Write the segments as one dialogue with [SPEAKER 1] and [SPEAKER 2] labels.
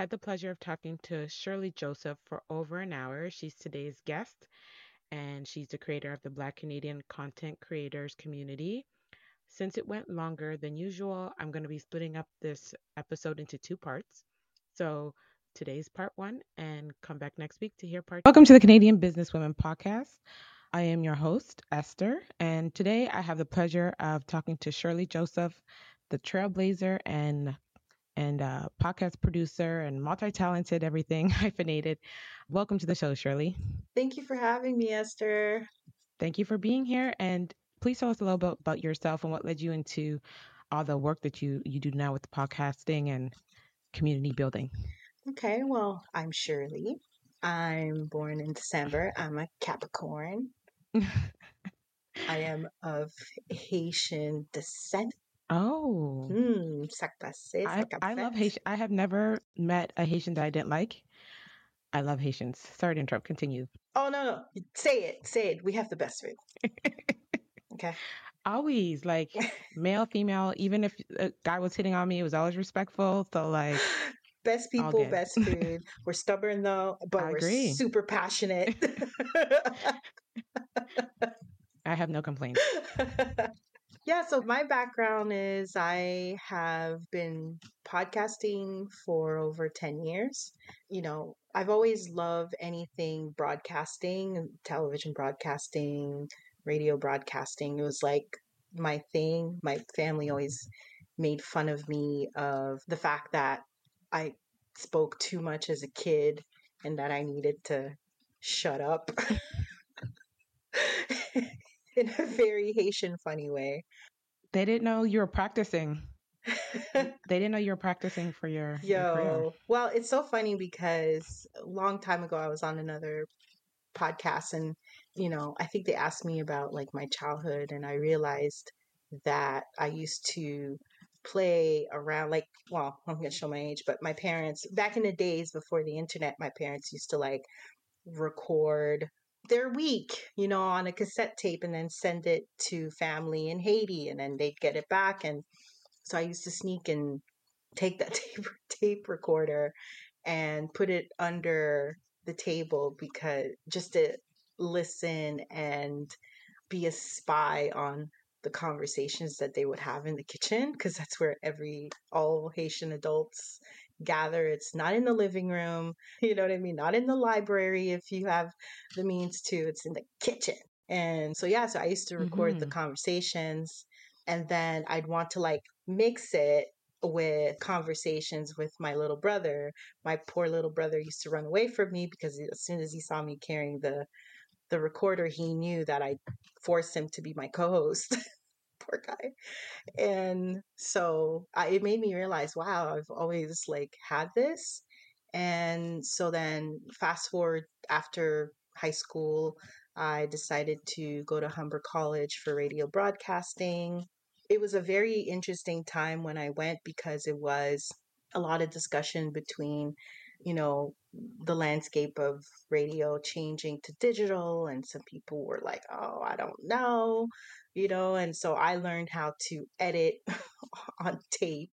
[SPEAKER 1] had the pleasure of talking to Sherley Joseph for over an hour. She's today's guest, and she's the creator of the Black Canadian Content Creators Community. Since it went longer than usual, I'm going to be splitting up this episode into two parts. So today's part one, and come back next week to hear part. Welcome to the Canadian Businesswomen Podcast. I am your host, Esther, and today I have the pleasure of talking to Sherley Joseph, the trailblazer and and uh, podcast producer and multi-talented everything hyphenated. Welcome to the show, Sherley.
[SPEAKER 2] Thank you for having me, Esther.
[SPEAKER 1] Thank you for being here, and please tell us a little bit about yourself and what led you into all the work that you you do now with podcasting and community building.
[SPEAKER 2] Okay, well, I'm Sherley. I'm born in December. I'm a Capricorn. I am of Haitian descent.
[SPEAKER 1] Oh,
[SPEAKER 2] Hmm, sac passé,
[SPEAKER 1] I I love. Haitian. I have never met a Haitian that I didn't like. I love Haitians. Sorry to interrupt. Continue.
[SPEAKER 2] Oh no, no, say it, say it. We have the best food. Okay.
[SPEAKER 1] Always like male, female. Even if a guy was hitting on me, it was always respectful. So like,
[SPEAKER 2] Best people, best food. We're stubborn though, but
[SPEAKER 1] I
[SPEAKER 2] we're
[SPEAKER 1] agree.
[SPEAKER 2] super passionate.
[SPEAKER 1] I have no complaints.
[SPEAKER 2] Yeah, so my background is I have been podcasting for over 10 years. You know, I've always loved anything broadcasting, television broadcasting, radio broadcasting. It was like my thing. My family always made fun of me of the fact that I spoke too much as a kid and that I needed to shut up in a very Haitian funny way.
[SPEAKER 1] They didn't know you were practicing. They didn't know you were practicing for your, your.
[SPEAKER 2] Yo, well, it's so funny because a long time ago I was on another podcast and you know, I think they asked me about like my childhood and I realized that I used to play around like well, I'm to show my age, but my parents back in the days before the internet, my parents used to like record their week, you know, on a cassette tape and then send it to family in Haiti and then they'd get it back and so I used to sneak and take that tape tape recorder and put it under the table because just to listen and be a spy on the conversations that they would have in the kitchen because that's where every all Haitian adults gather. It's not in the living room, you know what I mean? Not in the library if you have the means to. It's in the kitchen. And so yeah, so I used to record the
[SPEAKER 1] Mhm.
[SPEAKER 2] conversations and then I'd want to like mix it with conversations with my little brother. My poor little brother used to run away from me because as soon as he saw me carrying the the recorder, he knew that I forced him to be my co-host. poor guy. And so I, it made me realize, wow, I've always like had this. And so then fast forward after high school, I decided to go to Humber College for radio broadcasting. It was a very interesting time when I went because it was a lot of discussion between, you know, the landscape of radio changing to digital. And some people were like, oh, I don't know, you know. And so I learned how to edit on tape.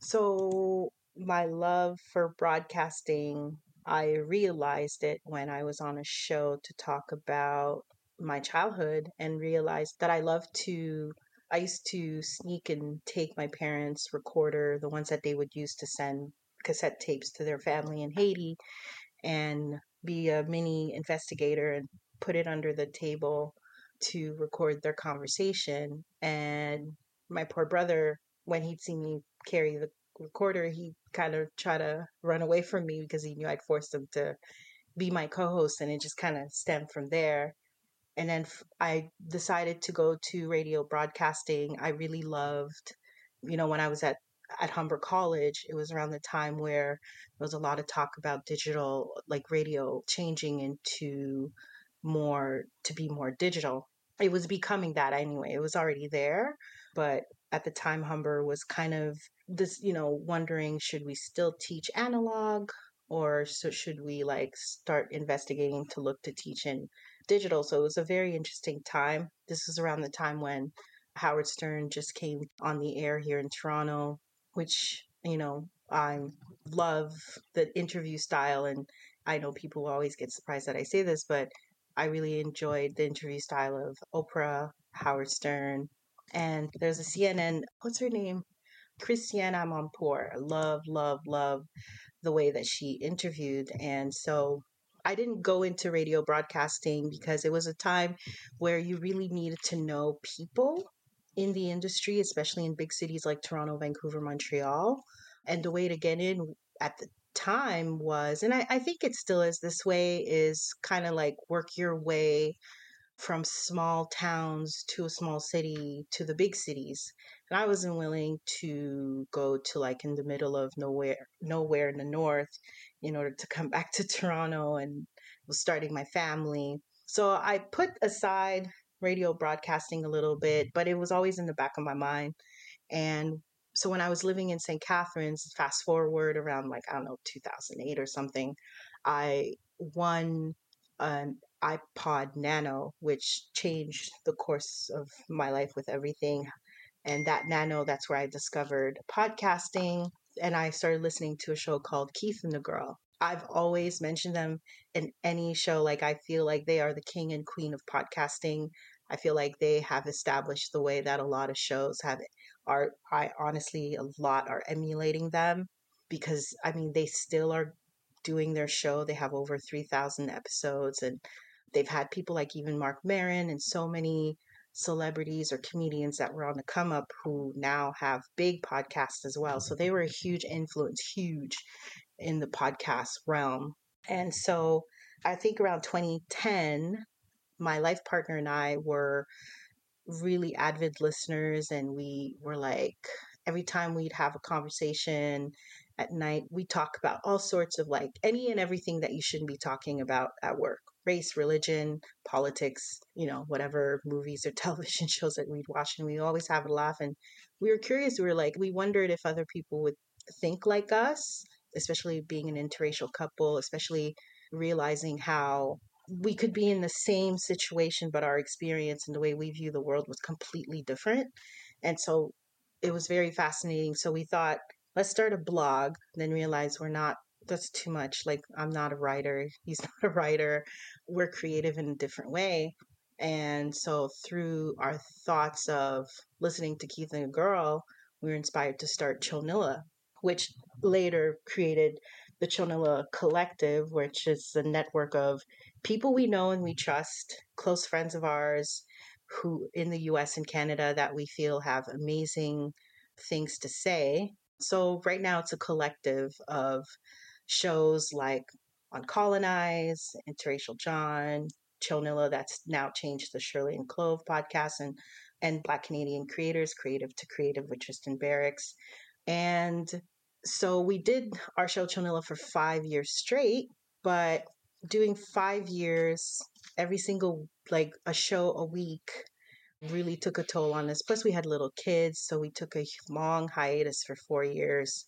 [SPEAKER 2] So my love for broadcasting, I realized it when I was on a show to talk about my childhood and realized that I love to I used to sneak and take my parents' recorder, the ones that they would use to send cassette tapes to their family in Haiti, and be a mini investigator and put it under the table to record their conversation. And my poor brother, when he'd see me carry the recorder, he kind of try to run away from me because he knew I'd forced him to be my co-host, and it just kind of stemmed from there. And then I decided to go to radio broadcasting. I really loved, you know, when I was at at Humber College, it was around the time where there was a lot of talk about digital, like radio changing into more to be more digital. It was becoming that anyway. It was already there, but at the time Humber was kind of this, you know, wondering should we still teach analog or so should we like start investigating to look to teach in digital? So it was a very interesting time. This was around the time when Howard Stern just came on the air here in Toronto, which, you know, I'm love the interview style. And I know people always get surprised that I say this, but I really enjoyed the interview style of Oprah, Howard Stern, and there's a CNN, what's her name? Christiane Amanpour. Love, love, love the way that she interviewed. And so I didn't go into radio broadcasting because it was a time where you really needed to know people in the industry, especially in big cities like Toronto, Vancouver, Montreal. And the way to get in at the time was, and I, I think it still is this way, is kind of like work your way from small towns to a small city to the big cities. And I wasn't willing to go to like in the middle of nowhere, nowhere in the north in order to come back to Toronto and was starting my family. So I put aside radio broadcasting a little bit, but it was always in the back of my mind. And so when I was living in St. Catharines, fast forward around like, I don't know, 2008 or something, I won an iPod Nano, which changed the course of my life with everything. And that Nano, that's where I discovered podcasting. And I started listening to a show called Keith and the Girl. I've always mentioned them in any show. Like, I feel like they are the king and queen of podcasting. I feel like they have established the way that a lot of shows have are I honestly a lot are emulating them because I mean they still are doing their show. They have over 3,000 episodes and they've had people like even Marc Maron and so many celebrities or comedians that were on the come up who now have big podcasts as well. So they were a huge influence, huge in the podcast realm. And so I think around 2010, my life partner and I were really avid listeners, and we were like, every time we'd have a conversation at night, we talk about all sorts of like any and everything that you shouldn't be talking about at work race, religion, politics, you know, whatever movies or television shows that we'd watch. And we always have a laugh. And we were curious. We were like, we wondered if other people would think like us, especially being an interracial couple, especially realizing how we could be in the same situation, but our experience and the way we view the world was completely different. And so it was very fascinating. So we thought, let's start a blog, then realize we're not that's too much. Like, I'm not a writer. He's not a writer. We're creative in a different way. And so, through our thoughts of listening to Keith and a Girl, we were inspired to start Chonilla, which later created the Chonilla Collective, which is a network of people we know and we trust, close friends of ours who in the US and Canada that we feel have amazing things to say. So, right now, it's a collective of shows like Uncolonized, Interracial John, Chonilla, that's now changed the Sherley and Clove podcast, and and Black Canadian creators, Creative to Creative with Tristan Barracks. And so we did our show Chonilla for five years straight, but doing five years, every single like a show a week really took a toll on us. Plus, we had little kids, so we took a long hiatus for four years.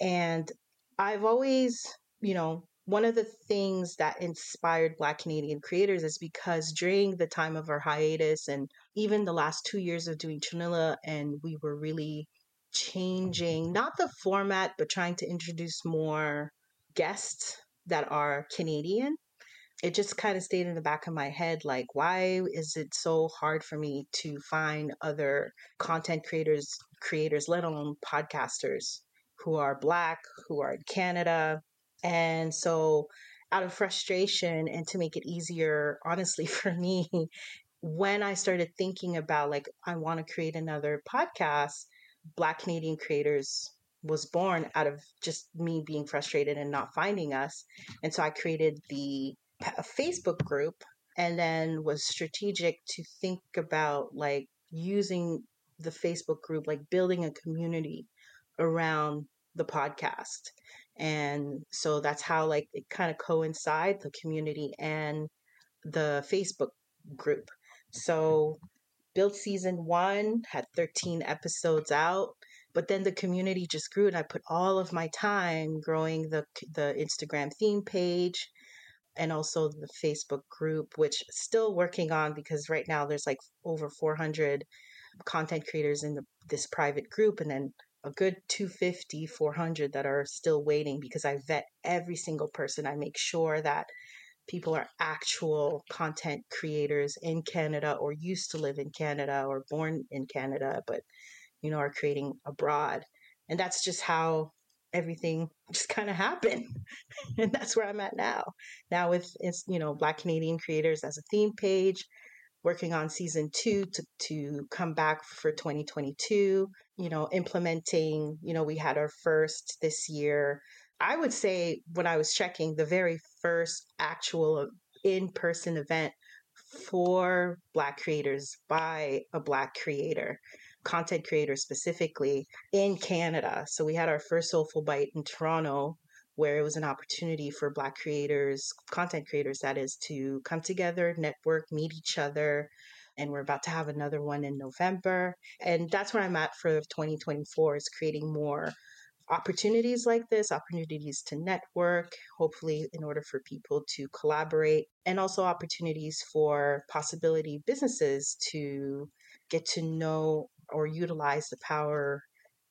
[SPEAKER 2] And I've always, you know, one of the things that inspired Black Canadian creators is because during the time of our hiatus and even the last two years of doing Chonilla, and we were really changing not the format, but trying to introduce more guests that are Canadian. It just kind of stayed in the back of my head like, why is it so hard for me to find other content creators, creators, let alone podcasters? who are Black, who are in Canada. And so, out of frustration and to make it easier, honestly, for me, when I started thinking about like, I want to create another podcast, Black Canadian Creators was born out of just me being frustrated and not finding us. And so I created the Facebook group and then was strategic to think about like using the Facebook group, like building a community around the podcast. And so that's how like it kind of coincide the community and the Facebook group. So built season 1 had 13 episodes out, but then the community just grew and I put all of my time growing the the Instagram theme page and also the Facebook group which still working on because right now there's like over 400 content creators in the, this private group and then a good 250, 400 that are still waiting because I vet every single person. I make sure that people are actual content creators in Canada or used to live in Canada or born in Canada, but you know, are creating abroad. And that's just how everything just kind of happened. and that's where I'm at now. Now with it's, you know, Black Canadian creators as a theme page, working on season two to, to come back for 2022, you know, implementing, you know, we had our first this year. I would say when I was checking the very first actual in person event for Black creators by a Black creator content creator specifically in Canada. So we had our first Soulful Bite in Toronto, where it was an opportunity for Black creators, content creators, that is, to come together, network, meet each other. And we're about to have another one in November. And that's where I'm at for 2024 is creating more opportunities like this, opportunities to network, hopefully, in order for people to collaborate, and also opportunities for possibility businesses to get to know or utilize the power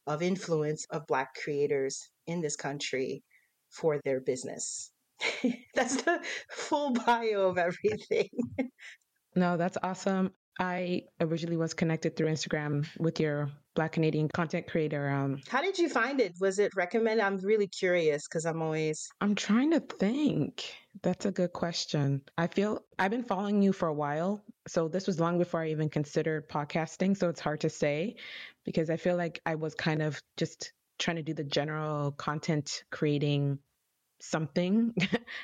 [SPEAKER 2] of influence of Black creators in this country for their business. that's the full bio of everything.
[SPEAKER 1] no, that's awesome. I originally was connected through Instagram with your Black Canadian content creator. Um,
[SPEAKER 2] How did you find it? Was it recommended? I'm really curious because I'm always.
[SPEAKER 1] I'm trying to think. That's a good question. I feel I've been following you for a while. So this was long before I even considered podcasting. So it's hard to say because I feel like I was kind of just trying to do the general content creating something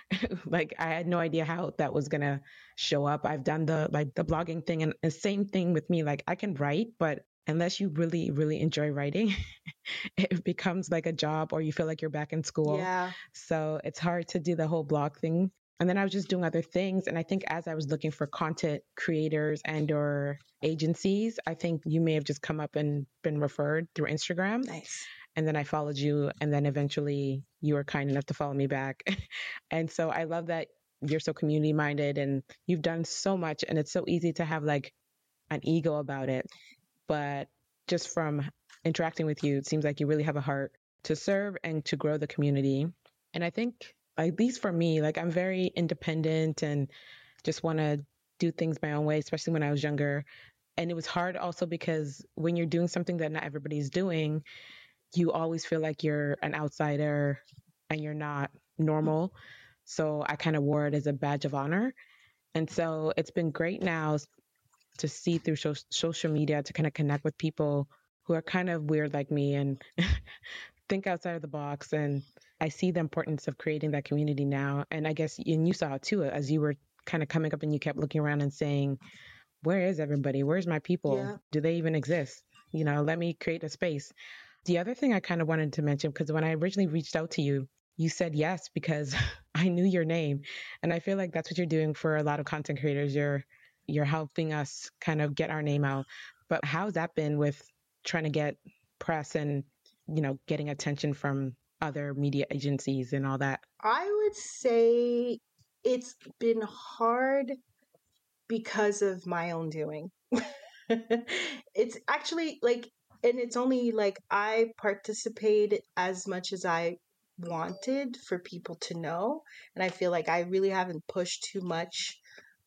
[SPEAKER 1] like i had no idea how that was going to show up i've done the like the blogging thing and the same thing with me like i can write but unless you really really enjoy writing it becomes like a job or you feel like you're back in school.
[SPEAKER 2] Yeah.
[SPEAKER 1] So it's hard to do the whole blog thing. And then i was just doing other things and i think as i was looking for content creators and or agencies i think you may have just come up and been referred through instagram.
[SPEAKER 2] Nice.
[SPEAKER 1] And then I followed you, and then eventually you were kind enough to follow me back. and so I love that you're so community minded and you've done so much, and it's so easy to have like an ego about it. But just from interacting with you, it seems like you really have a heart to serve and to grow the community. And I think, at least for me, like I'm very independent and just want to do things my own way, especially when I was younger. And it was hard also because when you're doing something that not everybody's doing, you always feel like you're an outsider and you're not normal. So I kind of wore it as a badge of honor. And so it's been great now to see through so- social media to kind of connect with people who are kind of weird like me and think outside of the box. And I see the importance of creating that community now. And I guess, and you saw it too, as you were kind of coming up and you kept looking around and saying, where is everybody? Where's my people?
[SPEAKER 2] Yeah.
[SPEAKER 1] Do they even exist? You know, let me create a space. The other thing I kind of wanted to mention, because when I originally reached out to you, you said yes because I knew your name. And I feel like that's what you're doing for a lot of content creators. You're you're helping us kind of get our name out. But how's that been with trying to get press and, you know, getting attention from other media agencies and all that?
[SPEAKER 2] I would say it's been hard because of my own doing. it's actually like and it's only like I participate as much as I wanted for people to know. And I feel like I really haven't pushed too much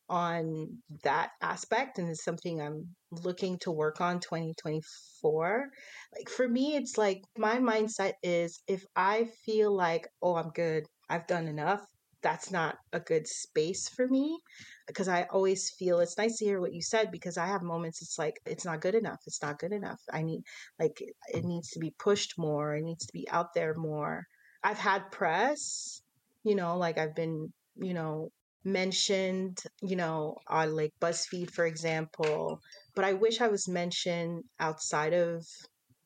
[SPEAKER 2] on that aspect. And it's something I'm looking to work on 2024. Like for me, it's like my mindset is if I feel like, oh, I'm good, I've done enough, that's not a good space for me because I always feel it's nice to hear what you said because I have moments it's like it's not good enough. It's not good enough. I need like it mm. needs to be pushed more. It needs to be out there more. I've had press, you know, like I've been, you know, mentioned, you know, on like BuzzFeed for example, but I wish I was mentioned outside of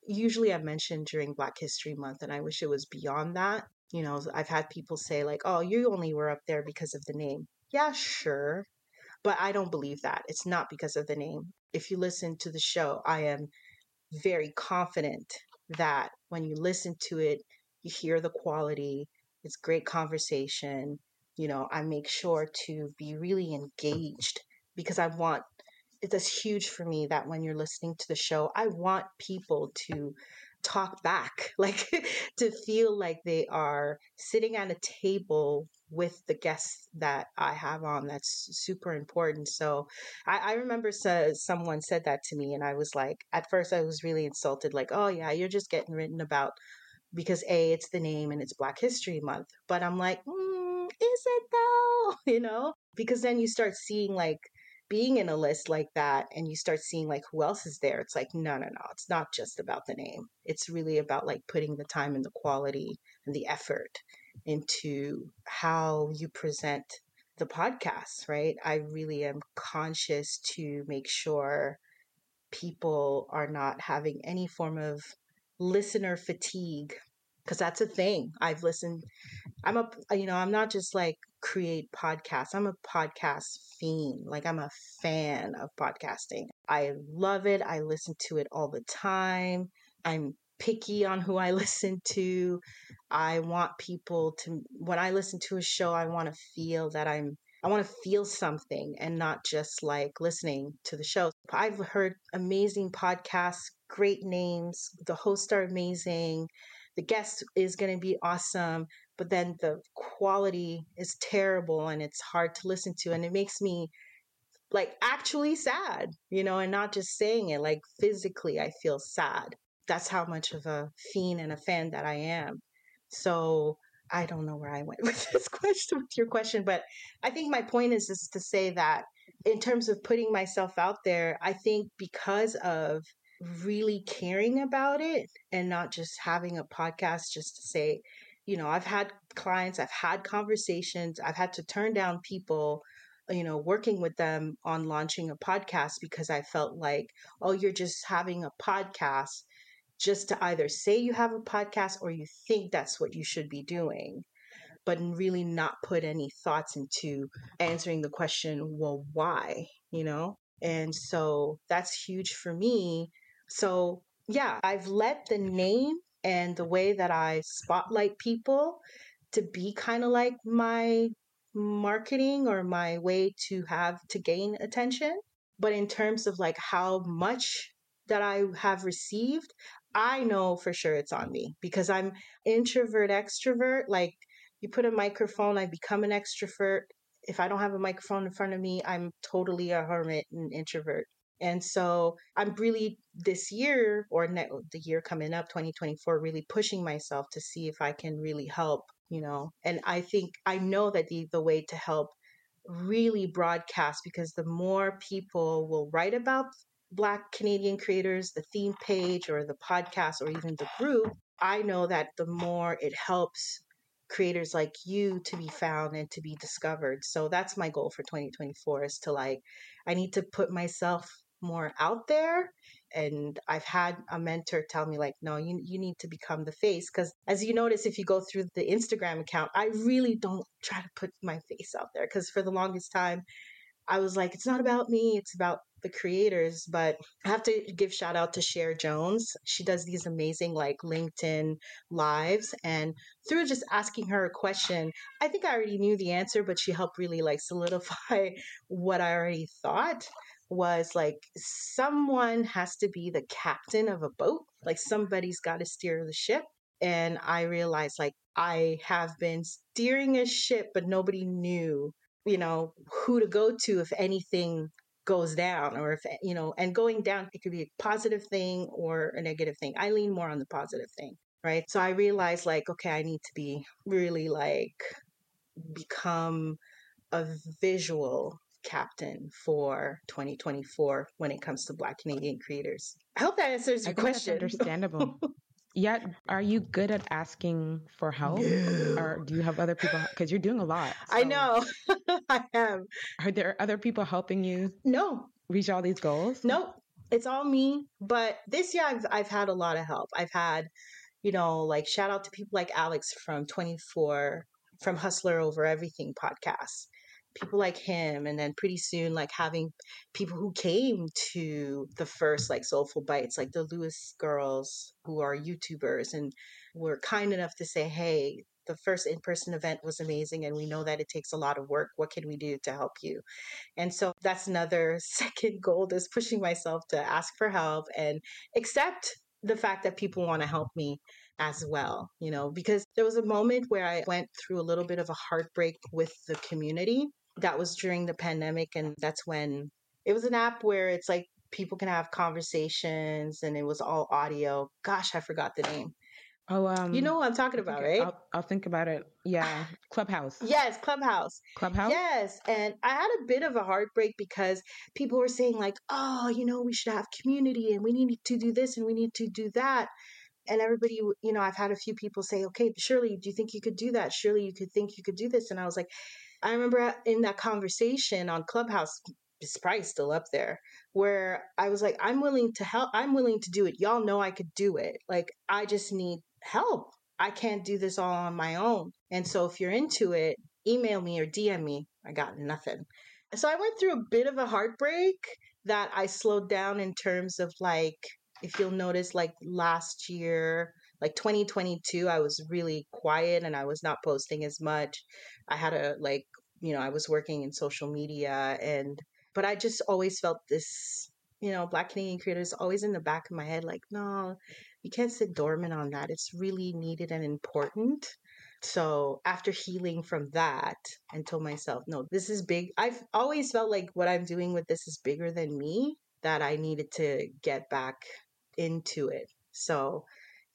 [SPEAKER 2] usually I'm mentioned during Black History Month and I wish it was beyond that you know, I've had people say, like, oh, you only were up there because of the name. Yeah, sure. But I don't believe that. It's not because of the name. If you listen to the show, I am very confident that when you listen to it, you hear the quality. It's great conversation. You know, I make sure to be really engaged because I want it's huge for me that when you're listening to the show, I want people to talk back, like to feel like they are sitting at a table with the guests that I have on. That's super important. So I, I remember so, someone said that to me, and I was like, at first, I was really insulted, like, oh, yeah, you're just getting written about because A, it's the name and it's Black History Month. But I'm like, mm, is it though? You know? Because then you start seeing like, being in a list like that and you start seeing like who else is there it's like no no no it's not just about the name it's really about like putting the time and the quality and the effort into how you present the podcast right i really am conscious to make sure people are not having any form of listener fatigue because that's a thing i've listened i'm a uh, you know i'm not just like create podcasts. I'm a podcast fiend. Like I'm a fan of podcasting. I love it. I listen to it all the time. I'm picky on who I listen to. I want people to when I listen to a show, I want to feel that I'm I want to feel something and not just like listening to the show. I've heard amazing podcasts, great names, the hosts are amazing, the guest is going to be awesome but then the quality is terrible and it's hard to listen to and it makes me like actually sad you know and not just saying it like physically i feel sad. That's how much of a fiend and a fan that i am. So i don't know where i went with this question with your question but i think my point is just to say that in terms of putting myself out there i think because of really caring about it and not just having a podcast just to say you know, I've had clients, I've had conversations, I've had to turn down people, you know, working with them on launching a podcast because I felt like, oh, you're just having a podcast just to either say you have a podcast or you think that's what you should be doing, but really not put any thoughts into answering the question, well, why, you know? And so that's huge for me. So, yeah, I've let the name and the way that I spotlight people to be kind of like my marketing or my way to have to gain attention. But in terms of like how much that I have received, I know for sure it's on me because I'm introvert extrovert. Like you put a microphone, I become an extrovert. If I don't have a microphone in front of me, I'm totally a hermit and introvert. And so I'm really this year or ne- the year coming up, 2024, really pushing myself to see if I can really help, you know. And I think I know that the, the way to help really broadcast because the more people will write about Black Canadian creators, the theme page or the podcast or even the group, I know that the more it helps creators like you to be found and to be discovered. So that's my goal for 2024 is to like I need to put myself more out there and i've had a mentor tell me like no you, you need to become the face because as you notice if you go through the instagram account i really don't try to put my face out there because for the longest time i was like it's not about me it's about the creators but i have to give shout out to Cher Jones. She does these amazing like linkedin lives and through just asking her a question i think i already knew the answer but she helped really like solidify what i already thought was like someone has to be the captain of a boat, like somebody's got to steer the ship. And I realized like I have been steering a ship, but nobody knew, you know, who to go to if anything goes down or if, you know, and going down, it could be a positive thing or a negative thing. I lean more on the positive thing, right? So I realized like, okay, I need to be really like become a visual captain for 2024 when it comes to Black Canadian creators. I hope that answers your question.
[SPEAKER 1] understandable. Yet, are you good at asking for help, no. or do you have other people? Because you're doing a lot.
[SPEAKER 2] So. I know, I am.
[SPEAKER 1] Are there other people helping you?
[SPEAKER 2] No.
[SPEAKER 1] Reach all these goals?
[SPEAKER 2] Nope. It's all me. But this year, I've I've had a lot of help. I've had, you know, like shout out to people like Alex from 24 from Hustler Over Everything podcast people like him and then pretty soon like having people who came to the first like soulful bites like the lewis girls who are youtubers and were kind enough to say hey the first in-person event was amazing and we know that it takes a lot of work what can we do to help you and so that's another second goal is pushing myself to ask for help and accept the fact that people want to help me as well, you know, because there was a moment where I went through a little bit of a heartbreak with the community. That was during the pandemic. And that's when it was an app where it's like people can have conversations and it was all audio. Gosh, I forgot the name.
[SPEAKER 1] Oh, um,
[SPEAKER 2] You know what I'm talking about, right?
[SPEAKER 1] I'll, I'll think about it. Yeah, Clubhouse.
[SPEAKER 2] Yes, Clubhouse.
[SPEAKER 1] Clubhouse.
[SPEAKER 2] Yes, and I had a bit of a heartbreak because people were saying like, "Oh, you know, we should have community and we need to do this and we need to do that." And everybody, you know, I've had a few people say, "Okay, Sherley, do you think you could do that? Surely you could think you could do this." And I was like, I remember uh, in that conversation on Clubhouse, it's probably still up there, where I was like, "I'm willing to help. I'm willing to do it. Y'all know I could do it. Like, I just need help. I can't do this all on my own. And so if you're into it, email me or DM me. I got nothing. So I went through a bit of a heartbreak that I slowed down in terms of like, if you'll notice, like last year, like 2022, I was really quiet and I was not posting as much. I had a like, you know, I was working in social media and, but I just always felt this, you know, Black Canadian creators always in the back of my head, like, no, you can't sit dormant on that. It's really needed and important. So after healing from that and told myself, no, this is big. I've always felt like what I'm doing with this is bigger than me, that I needed to get back into it. So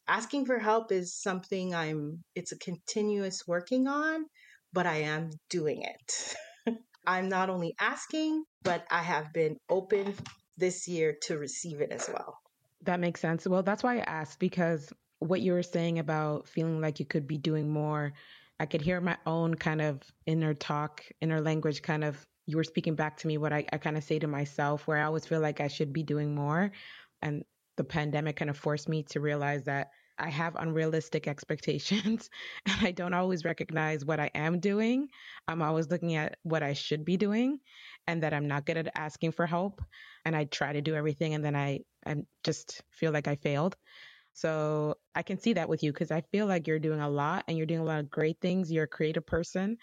[SPEAKER 2] asking for help is something I'm, it's a continuous working on, but I am doing it. I'm not only asking, but I have been open this year to receive it as well.
[SPEAKER 1] That makes sense. Well, that's why I asked because what you were saying about feeling like you could be doing more, I could hear my own kind of inner talk, inner language kind of. You were speaking back to me what I, I kind of say to myself, where I always feel like I should be doing more. And the pandemic kind of forced me to realize that I have unrealistic expectations and I don't always recognize what I am doing. I'm always looking at what I should be doing and that I'm not good at asking for help. And I try to do everything and then I, I just feel like I failed. So I can see that with you because I feel like you're doing a lot and you're doing a lot of great things. You're a creative person.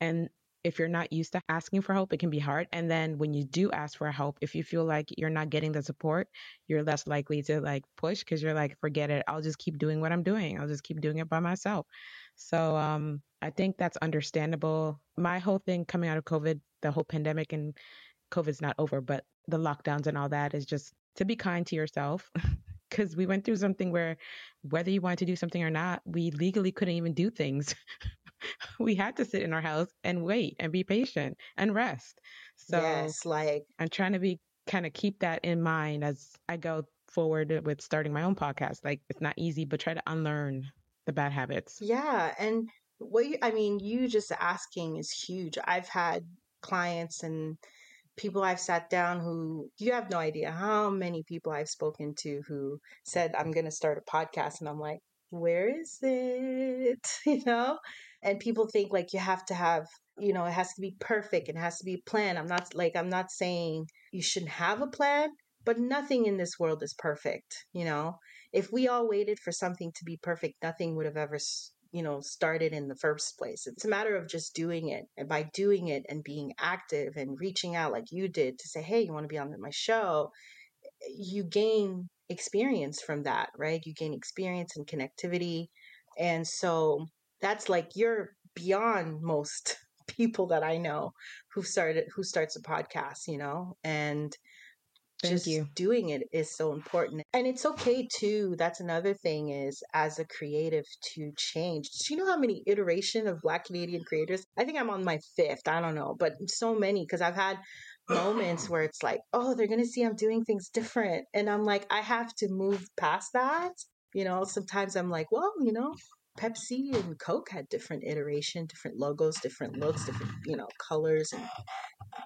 [SPEAKER 1] And if you're not used to asking for help, it can be hard. And then when you do ask for help, if you feel like you're not getting the support, you're less likely to like push because you're like, forget it. I'll just keep doing what I'm doing. I'll just keep doing it by myself. So um, I think that's understandable. My whole thing coming out of COVID, the whole pandemic and COVID's not over, but the lockdowns and all that is just to be kind to yourself. Because we went through something where, whether you wanted to do something or not, we legally couldn't even do things. we had to sit in our house and wait and be patient and rest. So
[SPEAKER 2] yes, like
[SPEAKER 1] I'm trying to be kind of keep that in mind as I go forward with starting my own podcast. Like it's not easy, but try to unlearn the bad habits.
[SPEAKER 2] Yeah, and what you, I mean, you just asking is huge. I've had clients and people I've sat down who you have no idea how many people I've spoken to who said I'm going to start a podcast and I'm like, where is it? You know? And people think like you have to have, you know, it has to be perfect, it has to be planned. I'm not like I'm not saying you shouldn't have a plan, but nothing in this world is perfect, you know? If we all waited for something to be perfect, nothing would have ever you know started in the first place it's a matter of just doing it and by doing it and being active and reaching out like you did to say hey you want to be on my show you gain experience from that right you gain experience and connectivity and so that's like you're beyond most people that i know who started who starts a podcast you know and
[SPEAKER 1] Thank
[SPEAKER 2] just
[SPEAKER 1] you.
[SPEAKER 2] doing it is so important and it's okay too that's another thing is as a creative to change do you know how many iteration of black canadian creators i think i'm on my fifth i don't know but so many because i've had moments where it's like oh they're gonna see i'm doing things different and i'm like i have to move past that you know sometimes i'm like well you know pepsi and coke had different iteration different logos different looks different you know colors and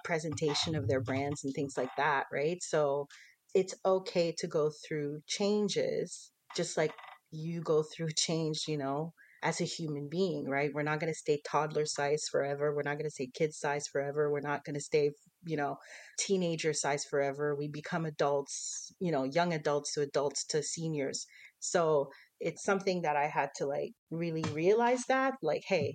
[SPEAKER 2] presentation of their brands and things like that, right? So it's okay to go through changes, just like you go through change, you know, as a human being, right? We're not going to stay toddler size forever. We're not going to stay kid size forever. We're not going to stay, you know, teenager size forever. We become adults, you know, young adults to adults to seniors. So it's something that I had to like really realize that, like, hey,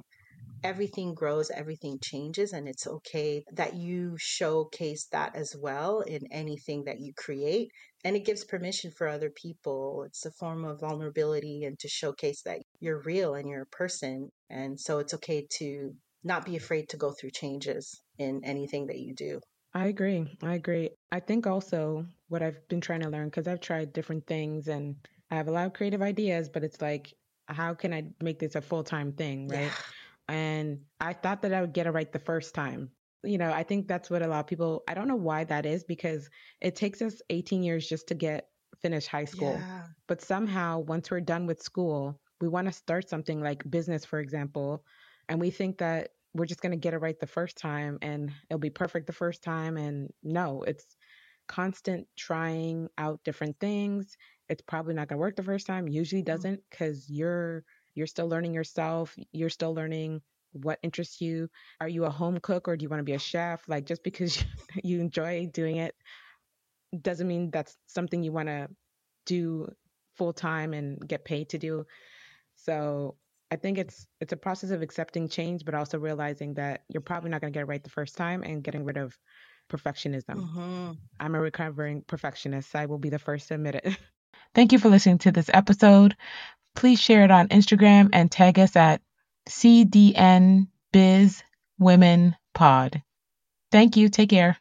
[SPEAKER 2] everything grows, everything changes, and it's okay that you showcase that as well in anything that you create. And it gives permission for other people. It's a form of vulnerability and to showcase that you're real and you're a person. And so it's okay to not be afraid to go through changes in anything that you do.
[SPEAKER 1] I agree. I agree. I think also what I've been trying to learn, because I've tried different things and I have a lot of creative ideas, but it's like, how can I make this a full time thing, right? Yeah. And I thought that I would get it right the first time. You know, I think that's what a lot of people, I don't know why that is because it takes us 18 years just to get finish high school. Yeah. But somehow, once we're done with school, we want to start something like business, for example. And we think that we're just going to get it right the first time and it'll be perfect the first time. And no, it's constant trying out different things. It's probably not going to work the first time. Usually mm-hmm. doesn't because you're you're still learning yourself. You're still learning what interests you. Are you a home cook or do you want to be a chef? Like just because you enjoy doing it doesn't mean that's something you want to do full time and get paid to do. So I think it's it's a process of accepting change, but also realizing that you're probably not going to get it right the first time and getting rid of perfectionism. Mm-hmm. I'm a recovering perfectionist. So I will be the first to admit it. Thank you for listening to this episode. Please share it on Instagram and tag us at CDN Biz Women Pod. Thank you. Take care.